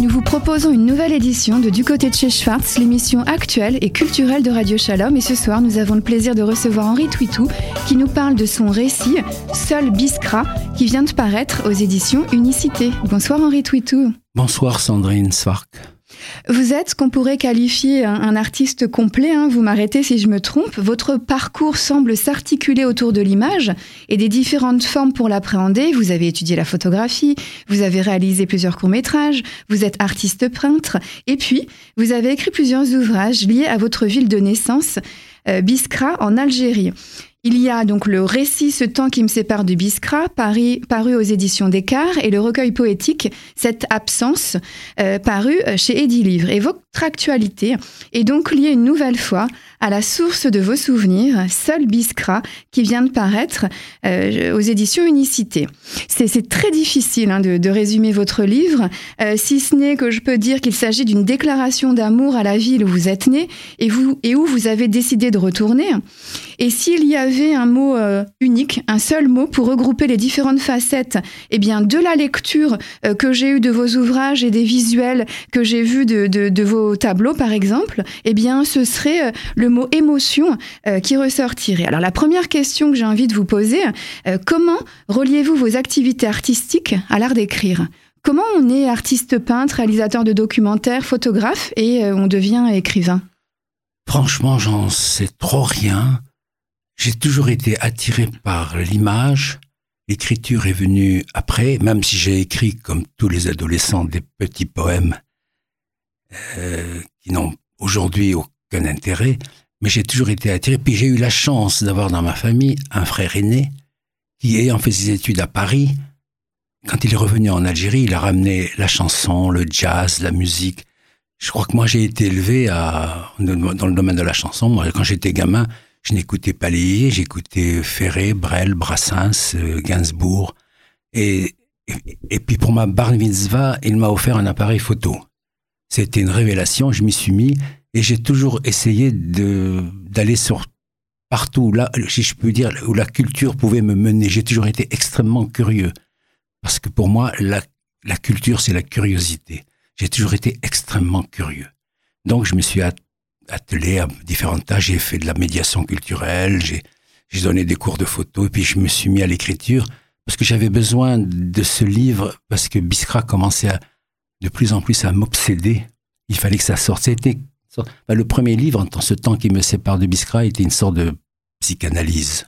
Nous vous proposons une nouvelle édition de Du côté de chez Schwartz, l'émission actuelle et culturelle de Radio Shalom. Et ce soir, nous avons le plaisir de recevoir Henri Twitou qui nous parle de son récit Seul Biskra qui vient de paraître aux éditions Unicité. Bonsoir Henri Twitou. Bonsoir Sandrine Svark. Vous êtes ce qu'on pourrait qualifier un, artiste complet, hein, vous m'arrêtez si je me trompe. Votre parcours semble s'articuler autour de l'image et des différentes formes pour l'appréhender. Vous avez étudié la photographie, vous avez réalisé plusieurs courts-métrages, vous êtes artiste peintre et puis vous avez écrit plusieurs ouvrages liés à votre ville de naissance, euh, Biskra en Algérie. Il y a donc le récit Ce temps qui me sépare de Biskra, paru, paru aux éditions Descartes, et le recueil poétique Cette absence, euh, paru chez Eddy Livre. Et votre actualité est donc liée une nouvelle fois à la source de vos souvenirs, Seul Biskra, qui vient de paraître euh, aux éditions Unicité. C'est très difficile hein, de, résumer votre livre, euh, si ce n'est que je peux dire qu'il s'agit d'une déclaration d'amour à la ville où vous êtes né et où vous avez décidé de retourner. Et s'il y avait un mot euh, unique, un seul mot pour regrouper les différentes facettes, eh bien de la lecture que j'ai eue de vos ouvrages et des visuels que j'ai vus de, de, vos tableaux, par exemple, eh bien ce serait le mot émotion euh, qui ressortirait. Alors la première question que j'ai envie de vous poser, euh, comment reliez-vous vos activités artistiques à l'art d'écrire? Comment on est artiste peintre, réalisateur de documentaires, photographe et euh, on devient écrivain? Franchement, j'en sais trop rien. J'ai toujours été attiré par l'image. L'écriture est venue après, même si j'ai écrit, comme tous les adolescents, des petits poèmes qui n'ont aujourd'hui aucun intérêt mais j'ai toujours été attiré. Puis j'ai eu la chance d'avoir dans ma famille un frère aîné qui, ayant fait ses études à Paris, quand il est revenu en Algérie, il a ramené la chanson, le jazz, la musique. Je crois que moi j'ai été élevé à, dans le domaine de la chanson. Moi, quand j'étais gamin, je n'écoutais pas les j'écoutais Ferré, Brel, Brassens, euh, Gainsbourg. Et, et, puis pour ma bar il m'a offert un appareil photo. C'était une révélation, je m'y suis mis et j'ai toujours essayé d'aller sur partout là, si je peux dire, où la culture pouvait me mener. J'ai toujours été extrêmement curieux. Parce que pour moi, la, la culture, c'est la curiosité. J'ai toujours été extrêmement curieux. Donc, je me suis attelé à différentes tâches. J'ai fait de la médiation culturelle, j'ai donné des cours de photo, et puis je me suis mis à l'écriture parce que j'avais besoin de ce livre, parce que Biskra commençait à, de plus en plus à m'obséder. Il fallait que ça sorte. C'était bah, le premier livre, en ce temps qui me sépare de Biskra, était une sorte de psychanalyse.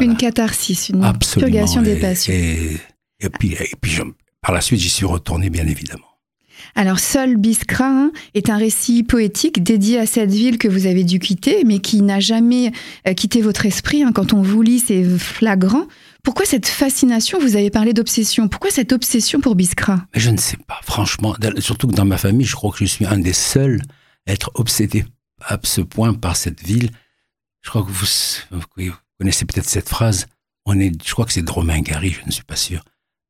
Une catharsis, une purgation des passions. Et, puis, et puis par la suite, j'y suis retourné, bien évidemment. Alors, Seul Biskra hein, est un récit poétique dédié à cette ville que vous avez dû quitter, mais qui n'a jamais euh, quitté votre esprit. Hein. Quand on vous lit, c'est flagrant. Pourquoi cette fascination? Vous avez parlé d'obsession. Pourquoi cette obsession pour Biskra? Mais Je ne sais pas, franchement. Surtout que dans ma famille, je crois que je suis un des seuls à être obsédé à ce point par cette ville. Je crois que vous, connaissez peut-être cette phrase. On est, je crois que c'est Gary, je ne suis pas sûr.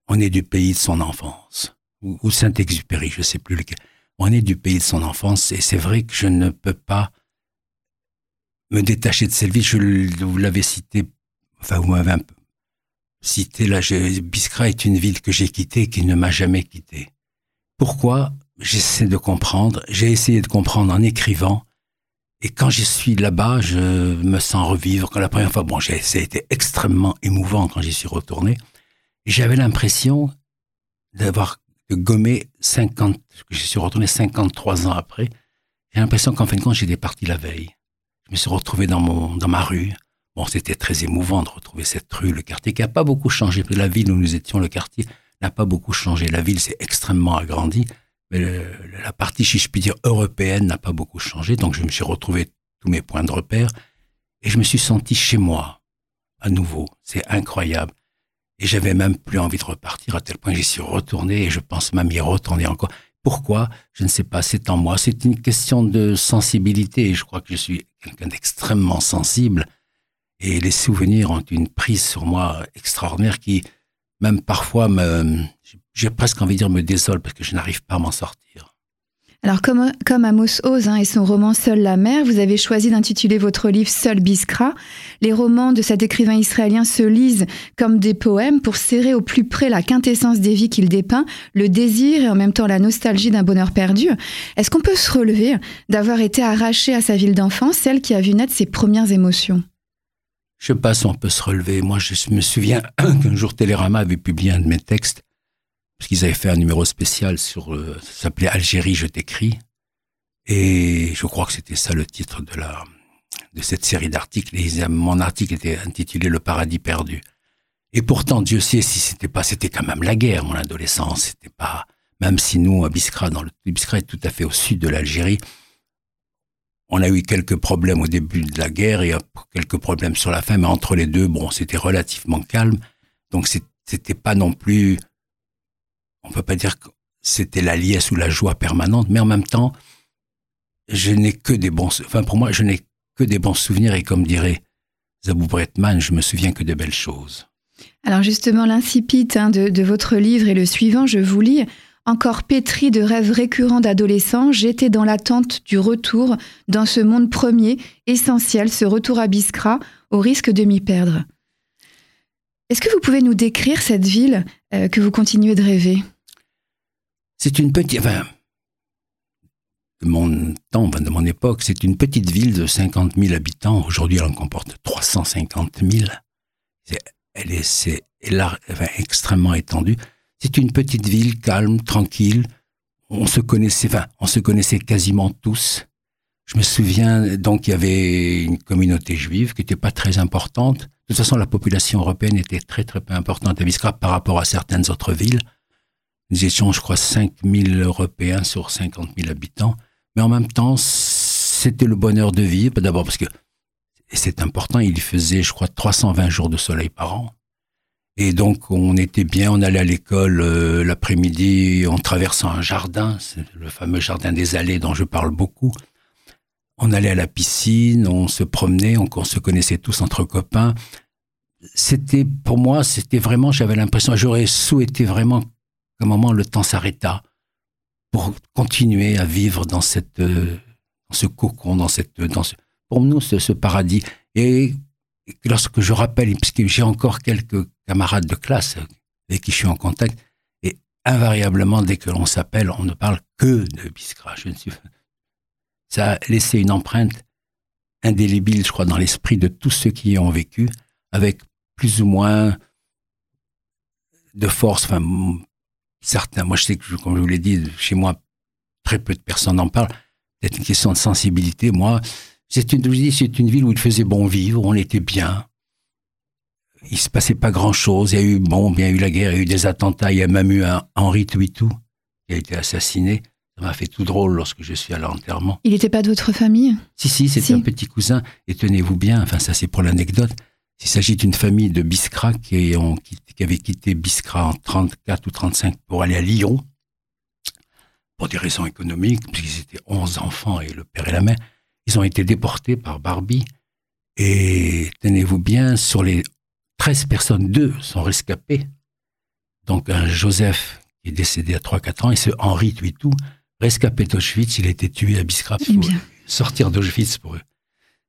On est du pays de son enfance. Ou, Saint-Exupéry, je ne sais plus lequel. On est du pays de son enfance et c'est vrai que je ne peux pas me détacher de cette ville. Je, vous l'avez cité, enfin vous m'avez un peu cité là, Biskra est une ville que j'ai quittée qui ne m'a jamais quitté. Pourquoi? J'essaie de comprendre. J'ai essayé de comprendre en écrivant. Et quand je suis là-bas, je me sens revivre. Quand la première fois, bon, ça a été extrêmement émouvant quand j'y suis retourné. Et j'avais l'impression d'avoir gommé 50, je suis retourné 53 ans après. J'ai l'impression qu'en fin de compte, j'étais parti la veille. Je me suis retrouvé dans ma rue. Bon, c'était très émouvant de retrouver cette rue, le quartier qui n'a pas beaucoup changé. La ville où nous étions, le quartier n'a pas beaucoup changé. La ville s'est extrêmement agrandie, mais la partie, si je puis dire, européenne n'a pas beaucoup changé. Donc, je me suis retrouvé tous mes points de repère et je me suis senti chez moi, à nouveau. C'est incroyable. Et j'avais même plus envie de repartir à tel point que j'y suis retourné et je pense même y retourner encore. Pourquoi? Je ne sais pas, c'est en moi. C'est une question de sensibilité et je crois que je suis quelqu'un d'extrêmement sensible et les souvenirs ont une prise sur moi extraordinaire qui, même parfois, me, j'ai presque envie de dire me désole parce que je n'arrive pas à m'en sortir. Alors comme, Amos Oz hein, et son roman Seule la mer, vous avez choisi d'intituler votre livre Seul Biskra. Les romans de cet écrivain israélien se lisent comme des poèmes pour serrer au plus près la quintessence des vies qu'il dépeint, le désir et en même temps la nostalgie d'un bonheur perdu. Est-ce qu'on peut se relever d'avoir été arraché à sa ville d'enfance, celle qui a vu naître ses premières émotions? Je sais pas si on peut se relever. Moi, je me souviens qu'un jour Télérama avait publié un de mes textes parce qu'ils avaient fait un numéro spécial sur, euh, ça s'appelait Algérie, je t'écris. Et je crois que c'était ça le titre de la, de cette série d'articles. Mon article était intitulé Le paradis perdu. Et pourtant, Dieu sait si c'était pas, c'était quand même la guerre, mon adolescence. C'était pas, même si nous, à Biskra, dans le, Biskra est tout à fait au sud de l'Algérie, on a eu quelques problèmes au début de la guerre et quelques problèmes sur la fin, mais entre les deux, bon, c'était relativement calme. Donc c'était pas non plus on peut pas dire que c'était la liesse ou la joie permanente, mais en même temps, je n'ai que des bons, enfin pour moi, je n'ai que des bons souvenirs et comme dirait Zabou Bretman, je me souviens que de belles choses. Alors justement, l'incipit hein, de, de, votre livre est le suivant, je vous lis. Encore pétri de rêves récurrents d'adolescent, j'étais dans l'attente du retour dans ce monde premier, essentiel, ce retour à Biskra, au risque de m'y perdre. Est-ce que vous pouvez nous décrire cette ville euh, que vous continuez de rêver? C'est une petite... Enfin, de mon temps, de mon époque, c'est une petite ville de 50 000 habitants. Aujourd'hui, elle en comporte 350 000. elle est, extrêmement étendue. C'est une petite ville calme, tranquille. On se connaissait, enfin, on se connaissait quasiment tous. Je me souviens, donc, il y avait une communauté juive qui n'était pas très importante. De toute façon, la population européenne était très très peu importante à Biskra par rapport à certaines autres villes. Nous étions, je crois, 5000 Européens sur 50 000 habitants. Mais en même temps, c'était le bonheur de vivre. D'abord parce que, c'est important, il faisait, je crois, 320 jours de soleil par an. Et donc, on était bien, on allait à l'école euh, l'après-midi en traversant un jardin, le fameux jardin des allées dont je parle beaucoup. On allait à la piscine, on se promenait, on, se connaissait tous entre copains. C'était, pour moi, c'était vraiment, j'avais l'impression, j'aurais souhaité vraiment qu'à un moment le temps s'arrêta pour continuer à vivre dans cette, ce cocon, dans cette, dans ce, pour nous, ce, paradis. Et lorsque je rappelle, puisque j'ai encore quelques camarades de classe avec qui je suis en contact, et invariablement, dès que l'on s'appelle, on ne parle que de Biskra. Je ne suis, ça a laissé une empreinte indélébile, je crois, dans l'esprit de tous ceux qui y ont vécu, avec plus ou moins de force. Enfin, certains, moi je sais que, comme je vous l'ai dit, chez moi, très peu de personnes en parlent. C'est une question de sensibilité. Moi, c'est une, ville où il faisait bon vivre, on était bien. Il se passait pas grand chose. Il y a eu, bon, bien eu la guerre, il y a eu des attentats. Il y a même eu un Henri Tuitou qui a été assassiné. Ça m'a fait tout drôle lorsque je suis à l'enterrement. Il n'était pas d'autre famille? Si, si, c'était un petit cousin. Et tenez-vous bien, enfin ça c'est pour l'anecdote, il s'agit d'une famille de Biskra qui, ont, qui, avait quitté Biskra en 34 ou 35 pour aller à Lyon, pour des raisons économiques, puisqu'ils étaient 11 enfants et le père et la mère. Ils ont été déportés par Barbie. Et tenez-vous bien, sur les 13 personnes, deux sont rescapés. Donc un Joseph qui est décédé à 3-4 ans et ce Henri Tuitou rescapé d'Auschwitz, il a été tué à Biskra pour eh sortir d'Auschwitz pour eux.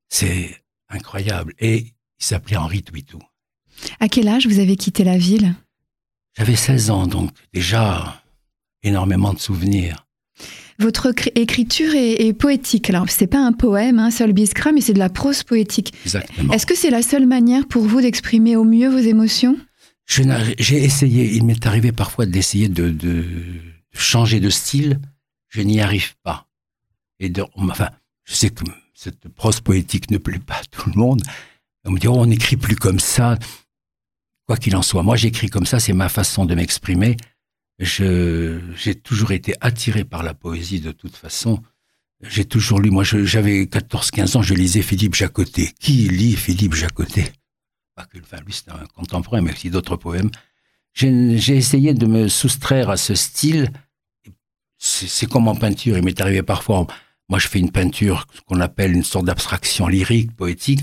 C'est incroyable. Et il s'appelait Henri Twitou. À quel âge vous avez quitté la ville? J'avais 16 ans, donc déjà énormément de souvenirs. Votre écriture est, poétique. Alors, c'est pas un poème, un seul Biskra, mais c'est de la prose poétique. Exactement. Est-ce que c'est la seule manière pour vous d'exprimer au mieux vos émotions? J'ai essayé, il m'est arrivé parfois d'essayer de changer de style, je n'y arrive pas. Et enfin, je sais que cette prose poétique ne plaît pas à tout le monde. On me dit, oh, on n'écrit plus comme ça. Quoi qu'il en soit, moi j'écris comme ça, c'est ma façon de m'exprimer. J'ai toujours été attiré par la poésie de toute façon. J'ai toujours lu, moi j'avais 14-15 ans, je lisais Philippe Jacotet. Qui lit Philippe Jacotet? Pas que, enfin, lui c'est un contemporain, mais aussi d'autres poèmes. J'ai essayé de me soustraire à ce style c'est comme en peinture. Il m'est arrivé parfois, moi je fais une peinture qu'on appelle une sorte d'abstraction lyrique, poétique.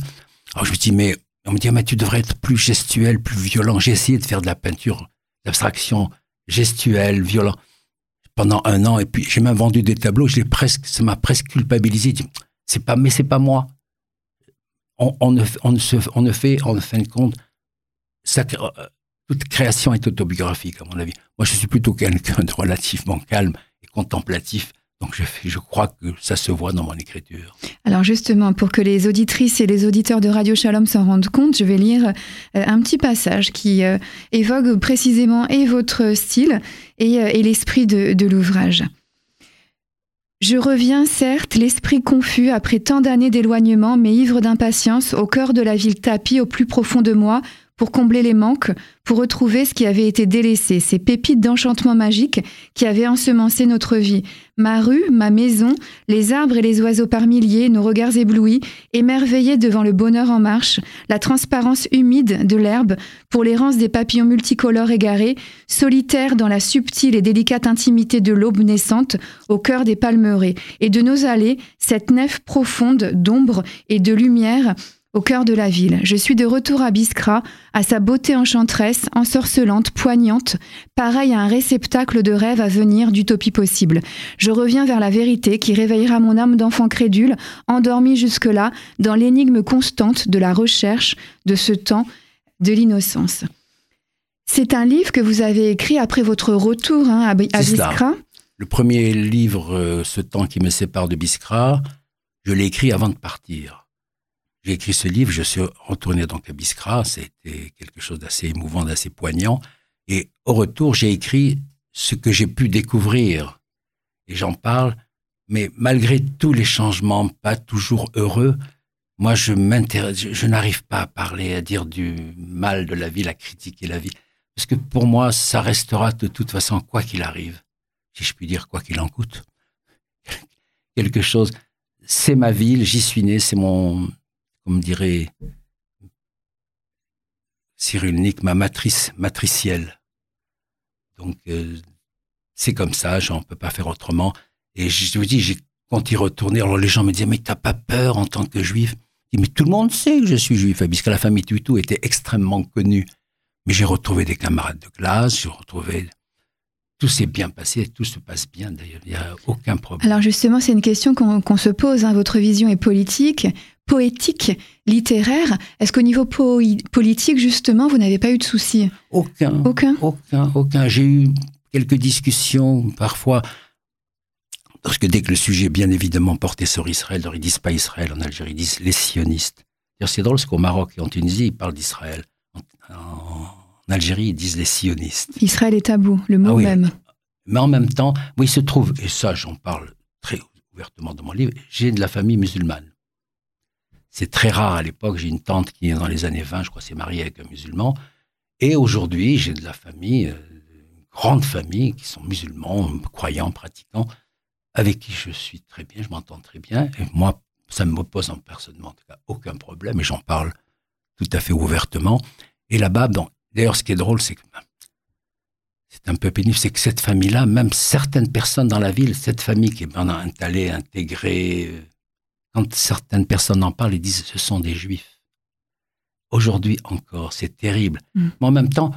Alors je me dis, mais on me dit, mais tu devrais être plus gestuel, plus violent. J'ai essayé de faire de la peinture d'abstraction gestuelle, violent. pendant un an, et puis j'ai même vendu des tableaux, je presque, ça m'a presque culpabilisé. C'est pas, mais c'est pas moi. On, ne, ne on, ne, fait, en fin de compte, ça, toute création est autobiographique, à mon avis. Moi, je suis plutôt quelqu'un de relativement calme contemplatif. Donc je, je, crois que ça se voit dans mon écriture. Alors justement, pour que les auditrices et les auditeurs de Radio Shalom s'en rendent compte, je vais lire euh, un petit passage qui euh, évoque précisément et votre style et, euh, et l'esprit de, de l'ouvrage. Je reviens, certes, l'esprit confus après tant d'années d'éloignement, mais ivre d'impatience, au cœur de la ville tapie au plus profond de moi, pour combler les manques, pour retrouver ce qui avait été délaissé, ces pépites d'enchantement magique qui avaient ensemencé notre vie. Ma rue, ma maison, les arbres et les oiseaux par milliers, nos regards éblouis, émerveillés devant le bonheur en marche, la transparence humide de l'herbe, pour l'errance des papillons multicolores égarés, solitaires dans la subtile et délicate intimité de l'aube naissante, au cœur des palmeraies, et de nos allées, cette nef profonde d'ombre et de lumière, au cœur de la ville. Je suis de retour à Biskra, à sa beauté enchanteresse, ensorcelante, poignante, pareil à un réceptacle de rêves à venir, d'utopie possible. Je reviens vers la vérité qui réveillera mon âme d'enfant crédule, endormi jusque-là, dans l'énigme constante de la recherche de ce temps de l'innocence. C'est un livre que vous avez écrit après votre retour hein, à, Biskra. Le premier livre, euh, Ce temps qui me sépare de Biskra, je l'ai écrit avant de partir. J'ai écrit ce livre, je suis retourné donc à Biskra, c'était quelque chose d'assez émouvant, d'assez poignant. Et au retour, j'ai écrit ce que j'ai pu découvrir. Et j'en parle, mais malgré tous les changements, pas toujours heureux, moi, je je, n'arrive pas à parler, à dire du mal de la vie, à critiquer la vie. Parce que pour moi, ça restera de toute façon, quoi qu'il arrive. Si je puis dire, quoi qu'il en coûte. Quelque chose. C'est ma ville, j'y suis né, c'est mon, comme dirait Cyrulnik, ma matrice matricielle. Donc, euh, c'est comme ça, j'en peux pas faire autrement. Et je vous dis, quand y retourner, alors les gens me disaient, mais t'as pas peur en tant que juif? Mais tout le monde sait que je suis juif, puisque la famille Tutu était extrêmement connue. Mais j'ai retrouvé des camarades de classe, j'ai retrouvé tout s'est bien passé, tout se passe bien d'ailleurs, il n'y a aucun problème. Alors justement, c'est une question qu'on se pose, hein. votre vision est politique, poétique, littéraire. Est-ce qu'au niveau politique, justement, vous n'avez pas eu de soucis? Aucun. Aucun? Aucun, aucun. J'ai eu quelques discussions parfois, parce que dès que le sujet, bien évidemment, portait sur Israël, alors ils disent pas Israël en Algérie, ils disent les sionistes. C'est drôle, parce qu'au Maroc et en Tunisie, ils parlent d'Israël. En, Algérie, ils disent les sionistes. Israël est tabou, le mot ah même. Mais en même temps, oui, il se trouve, et ça j'en parle très ouvertement dans mon livre, j'ai de la famille musulmane. C'est très rare à l'époque. J'ai une tante qui est dans les années 20, je crois, s'est mariée avec un musulman. Et aujourd'hui, j'ai de la famille, euh, une grande famille, qui sont musulmans, croyants, pratiquants, avec qui je suis très bien, je m'entends très bien. Et moi, ça ne m'oppose en personnellement, en tout cas, aucun problème. Et j'en parle tout à fait ouvertement. Et là-bas, d'ailleurs, ce qui est drôle, c'est que c'est un peu pénible, c'est que cette famille-là, même certaines personnes dans la ville, cette famille qui est maintenant installée, intégrée, euh, quand certaines personnes en parlent, ils disent ce sont des juifs. Aujourd'hui encore, c'est terrible. Mm. Mais en même temps,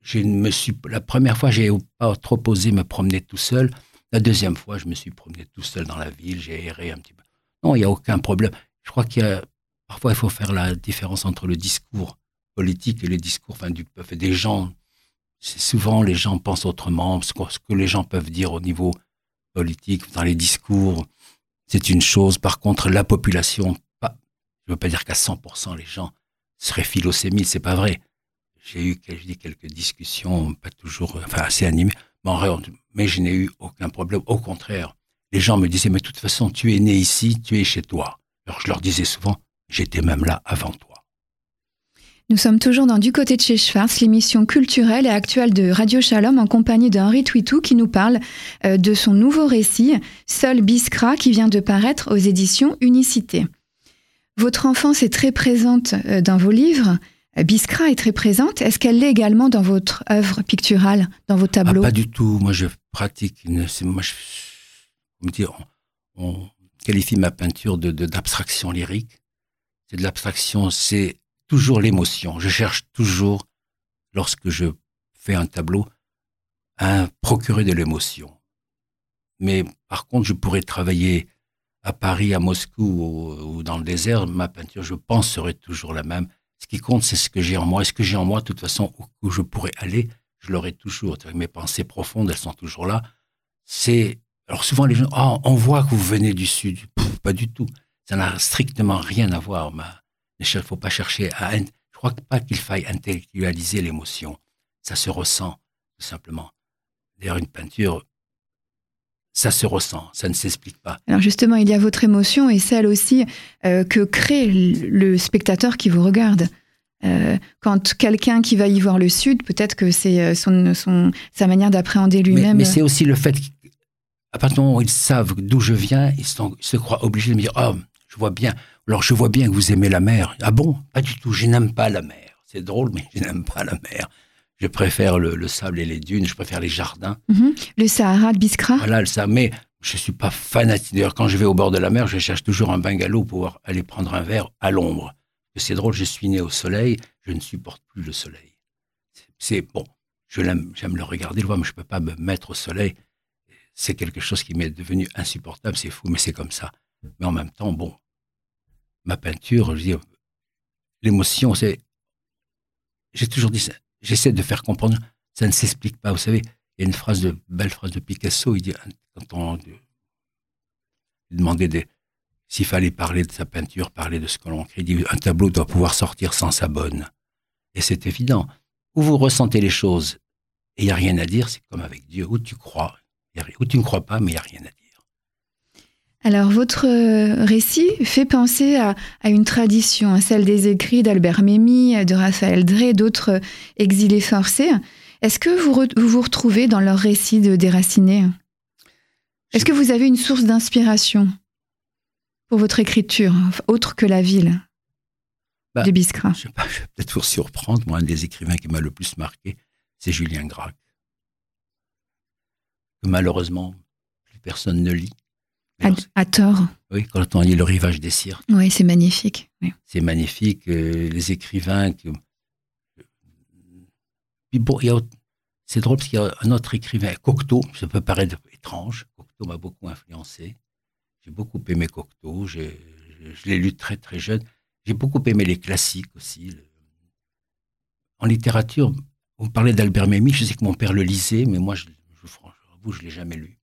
je me suis, la première fois, j'ai pas trop osé me promener tout seul. La deuxième fois, je me suis promené tout seul dans la ville, j'ai erré un petit peu. Non, il n'y a aucun problème. Je crois qu'il y a, parfois, il faut faire la différence entre le discours politique et le discours enfin, du peuple. Des gens, souvent les gens pensent autrement, ce que les gens peuvent dire au niveau politique, dans les discours, c'est une chose. Par contre, la population, pas, je ne veux pas dire qu'à 100% les gens seraient philosémites, c'est pas vrai. J'ai eu quelques discussions, pas toujours, enfin assez animées, mais je n'ai eu aucun problème. Au contraire, les gens me disaient, mais de toute façon, tu es né ici, tu es chez toi. Alors je leur disais souvent, j'étais même là avant toi. Nous sommes toujours dans Du côté de chez Schwartz, l'émission culturelle et actuelle de Radio Shalom en compagnie d'Henri Twitou qui nous parle euh, de son nouveau récit, Seul Biskra, qui vient de paraître aux éditions Unicité. Votre enfance est très présente euh, dans vos livres. Biskra est très présente. Est-ce qu'elle l'est également dans votre œuvre picturale, dans vos tableaux? Ah, Pas du tout. Moi, je pratique. Moi, je, on, on, qualifie ma peinture de d'abstraction lyrique. C'est de l'abstraction. C'est toujours l'émotion. Je cherche toujours, lorsque je fais un tableau, à procurer de l'émotion. Mais par contre, je pourrais travailler à Paris, à Moscou ou, dans le désert. Ma peinture, je pense, serait toujours la même. Ce qui compte, c'est ce que j'ai en moi. Et ce que j'ai en moi, de toute façon, où, je pourrais aller, je l'aurai toujours. Mes pensées profondes, elles sont toujours là. C'est alors souvent les gens, oh, on voit que vous venez du sud. pas du tout. Ça n'a strictement rien à voir. Il ne faut pas chercher à. Je crois pas qu'il faille intellectualiser l'émotion. Ça se ressent tout simplement. D'ailleurs, une peinture, ça se ressent, ça ne s'explique pas. Alors justement, il y a votre émotion et celle aussi euh, que crée le spectateur qui vous regarde. Euh, quand quelqu'un qui va y voir le Sud, peut-être que c'est euh, son, son, sa manière d'appréhender lui-même. Mais, c'est aussi le fait qu'à partir du moment où ils savent d'où je viens, ils, se croient obligés de me dire Oh, je vois bien. Alors, je vois bien que vous aimez la mer. Ah bon? Pas du tout. Je n'aime pas la mer. C'est drôle, mais je n'aime pas la mer. Je préfère le, sable et les dunes. Je préfère les jardins. Mhm. Le Sahara, le Biskra? Voilà, le Sahara. Mais je suis pas fanatique. D'ailleurs, quand je vais au bord de la mer, je cherche toujours un bungalow pour aller prendre un verre à l'ombre c'est drôle, je suis né au soleil, je ne supporte plus le soleil. C'est bon, je l'aime, j'aime le regarder, le voir, mais je ne peux pas me mettre au soleil. C'est quelque chose qui m'est devenu insupportable, c'est fou, mais c'est comme ça. Mais en même temps, bon, ma peinture, je veux l'émotion, c'est. J'ai toujours dit ça, j'essaie de faire comprendre, ça ne s'explique pas. Vous savez, il y a une phrase de, belle phrase de Picasso, il dit, quand on demandait des, s'il fallait parler de sa peinture, parler de ce que l'on crée, un tableau doit pouvoir sortir sans sa bonne. Et c'est évident. Où vous ressentez les choses et il n'y a rien à dire, c'est comme avec Dieu. Où tu crois, où tu ne crois pas, mais il n'y a rien à dire. Alors, votre euh, récit fait penser à, une tradition, à celle des écrits d'Albert Memmi, de Raphaël Drey, d'autres exilés forcés. Est-ce que vous, vous, retrouvez dans leur récit de déraciné Est-ce que vous avez une source d'inspiration pour votre écriture, autre que la ville? Bah, du Biskra Je, vais peut-être vous surprendre. Moi, un des écrivains qui m'a le plus marqué, c'est Julien Gracq. Que malheureusement, plus personne ne lit. À, tort. Oui, quand on lit Le rivage des cirques. Oui, c'est magnifique. C'est magnifique. Euh, les écrivains. Que... Puis bon, c'est drôle parce qu'il y a un autre écrivain, Cocteau, ça peut paraître étrange. Cocteau m'a beaucoup influencé. J'ai beaucoup aimé Cocteau, je l'ai lu très très jeune. J'ai beaucoup aimé les classiques aussi. En littérature, on parlait d'Albert Memmi, je sais que mon père le lisait, mais moi, je, je, je ne l'ai jamais lu.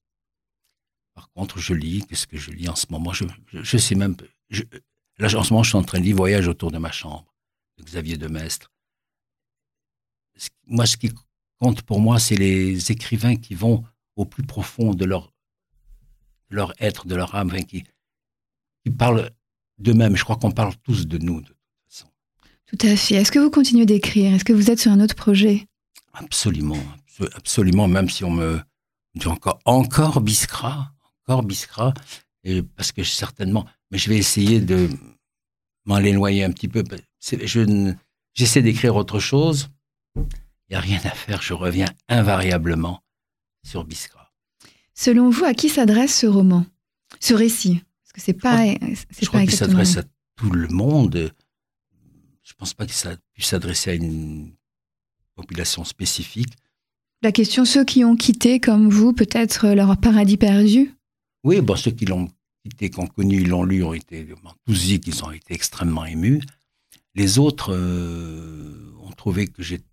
Par contre, je lis, qu'est-ce que je lis en ce moment? Je, je, sais même, je, là, en ce moment, je suis en train de lire Voyage autour de ma chambre, de Xavier de Maistre. Moi, ce qui compte pour moi, c'est les écrivains qui vont au plus profond de leur leur être, de leur âme, qui, qui parlent d'eux-mêmes. Je crois qu'on parle tous de nous, de toute façon. Tout à fait. Est-ce que vous continuez d'écrire? Est-ce que vous êtes sur un autre projet? Absolument, absolument, même si on me dit encore, encore encore Biskra, et parce que certainement, mais je vais essayer de m'en éloigner un petit peu. J'essaie d'écrire autre chose, il n'y a rien à faire, je reviens invariablement sur Biskra. Selon vous, à qui s'adresse ce roman, ce récit? Parce que c'est pas, je crois qu'il s'adresse à tout le monde. Je pense pas qu'il puisse s'adresser à une population spécifique. La question, ceux qui ont quitté, comme vous, peut-être leur paradis perdu? Oui, bon, ceux qui l'ont quitté, qui ont connu, l'ont lu, ont été enthousiastes, ils ont été extrêmement émus. Les autres euh, ont trouvé que j'étais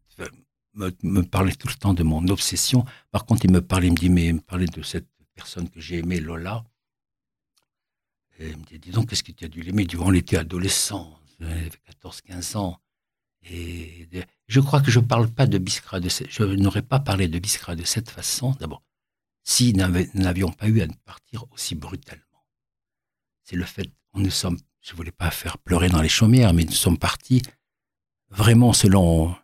me, parlait tout le temps de mon obsession. Par contre, il me parlait, il me dit, mais il me parlait de cette personne que j'ai aimée, Lola. Et il me dit, dis donc, qu'est-ce que tu as dû l'aimer? Du on était adolescent, 14-15 ans. Et je crois que je parle pas de Biskra, de je n'aurais pas parlé de Biskra de cette façon, d'abord, si nous n'avions pas eu à partir aussi brutalement. C'est le fait, on nous sommes, je ne voulais pas faire pleurer dans les chaumières, mais nous sommes partis vraiment selon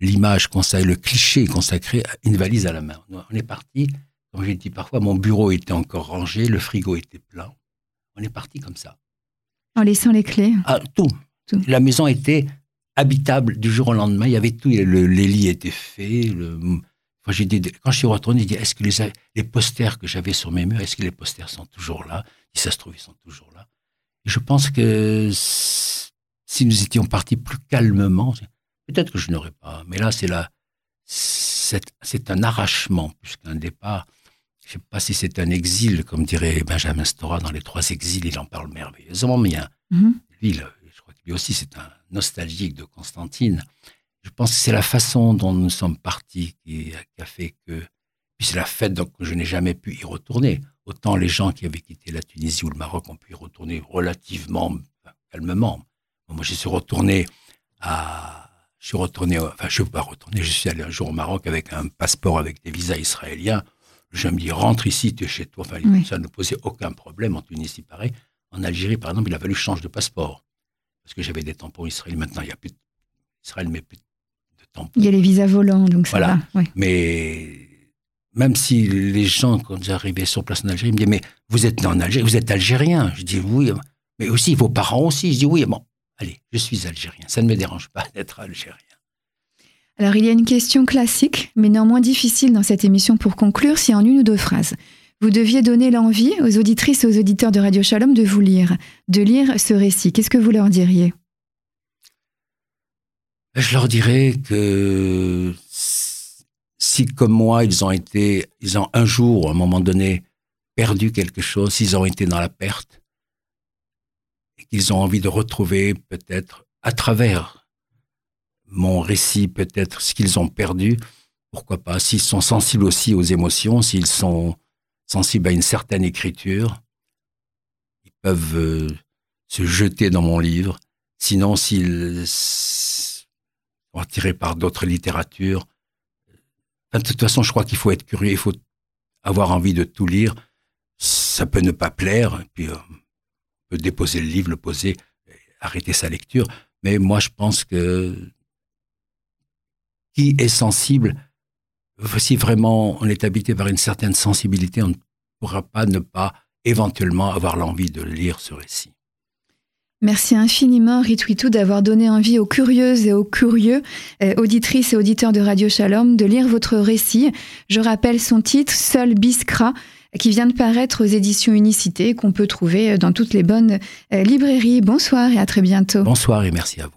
l'image consacrée, le cliché consacré à une valise à la main. On est parti, comme j'ai dit parfois, mon bureau était encore rangé, le frigo était plein. On est parti comme ça. En laissant les clés ah, tout. La maison était habitable du jour au lendemain. Il y avait tout. Le, les lits étaient faits. Le, quand, quand je suis retourné, j'ai dit est-ce que les, les posters que j'avais sur mes murs, est-ce que les posters sont toujours là? Si ça se trouve, ils sont toujours là. Et je pense que si nous étions partis plus calmement, Peut-être que je n'aurais pas, mais là, c'est là, c'est un arrachement plus qu'un départ. je ne sais pas si c'est un exil, comme dirait Benjamin Stora dans Les Trois Exils, il en parle merveilleusement bien. Mm Lui, je crois que lui aussi, c'est un nostalgique de Constantine. Je pense que c'est la façon dont nous sommes partis qui, a fait que. Puis c'est la fête, donc je n'ai jamais pu y retourner. Autant les gens qui avaient quitté la Tunisie ou le Maroc ont pu y retourner relativement calmement. Moi, je suis retourné à. Je suis retourné, enfin, je ne suis pas retourné, je suis allé un jour au Maroc avec un passeport avec des visas israéliens. Je me dis, rentre ici, tu es chez toi. Enfin, ça ne posait aucun problème en Tunisie, pareil. En Algérie, par exemple, il a fallu changer de passeport. Parce que j'avais des tampons israéliens. Maintenant, il n'y a plus. Israël met plus de Il y a les visas volants, donc ça voilà. va. Mais même si les gens, quand j'arrivais sur place en Algérie, me disaient Mais vous êtes né en Algérie, vous êtes algérien Je dis Oui, mais aussi vos parents aussi. Je dis Oui, bon, allez, je suis algérien. Ça ne me dérange pas d'être algérien. Alors, il y a une question classique, mais néanmoins difficile dans cette émission pour conclure, si en une ou deux phrases. Vous deviez donner l'envie aux auditrices et aux auditeurs de Radio Shalom de vous lire, de lire ce récit. Qu'est-ce que vous leur diriez? Je leur dirais que si, comme moi, ils ont été, ils ont un jour, à un moment donné, perdu quelque chose, s'ils ont été dans la perte, et qu'ils ont envie de retrouver peut-être à travers mon récit peut-être ce qu'ils ont perdu. Pourquoi pas S'ils sont sensibles aussi aux émotions, s'ils sont sensibles à une certaine écriture, ils peuvent euh, se jeter dans mon livre. Sinon, s'ils attirés par d'autres littératures, de toute façon, je crois qu'il faut être curieux, il faut avoir envie de tout lire. Ça peut ne pas plaire, puis euh, on peut déposer le livre, le poser, arrêter sa lecture. Mais moi, je pense que qui est sensible, si vraiment on est habité par une certaine sensibilité, on ne pourra pas ne pas éventuellement avoir l'envie de lire ce récit. Merci infiniment, Ritwitou, d'avoir donné envie aux curieuses et aux curieux, euh, auditrices et auditeurs de Radio Shalom, de lire votre récit. Je rappelle son titre, Seul Biskra, qui vient de paraître aux éditions Unicité, qu'on peut trouver dans toutes les bonnes euh, librairies. Bonsoir et à très bientôt. Bonsoir et merci à vous.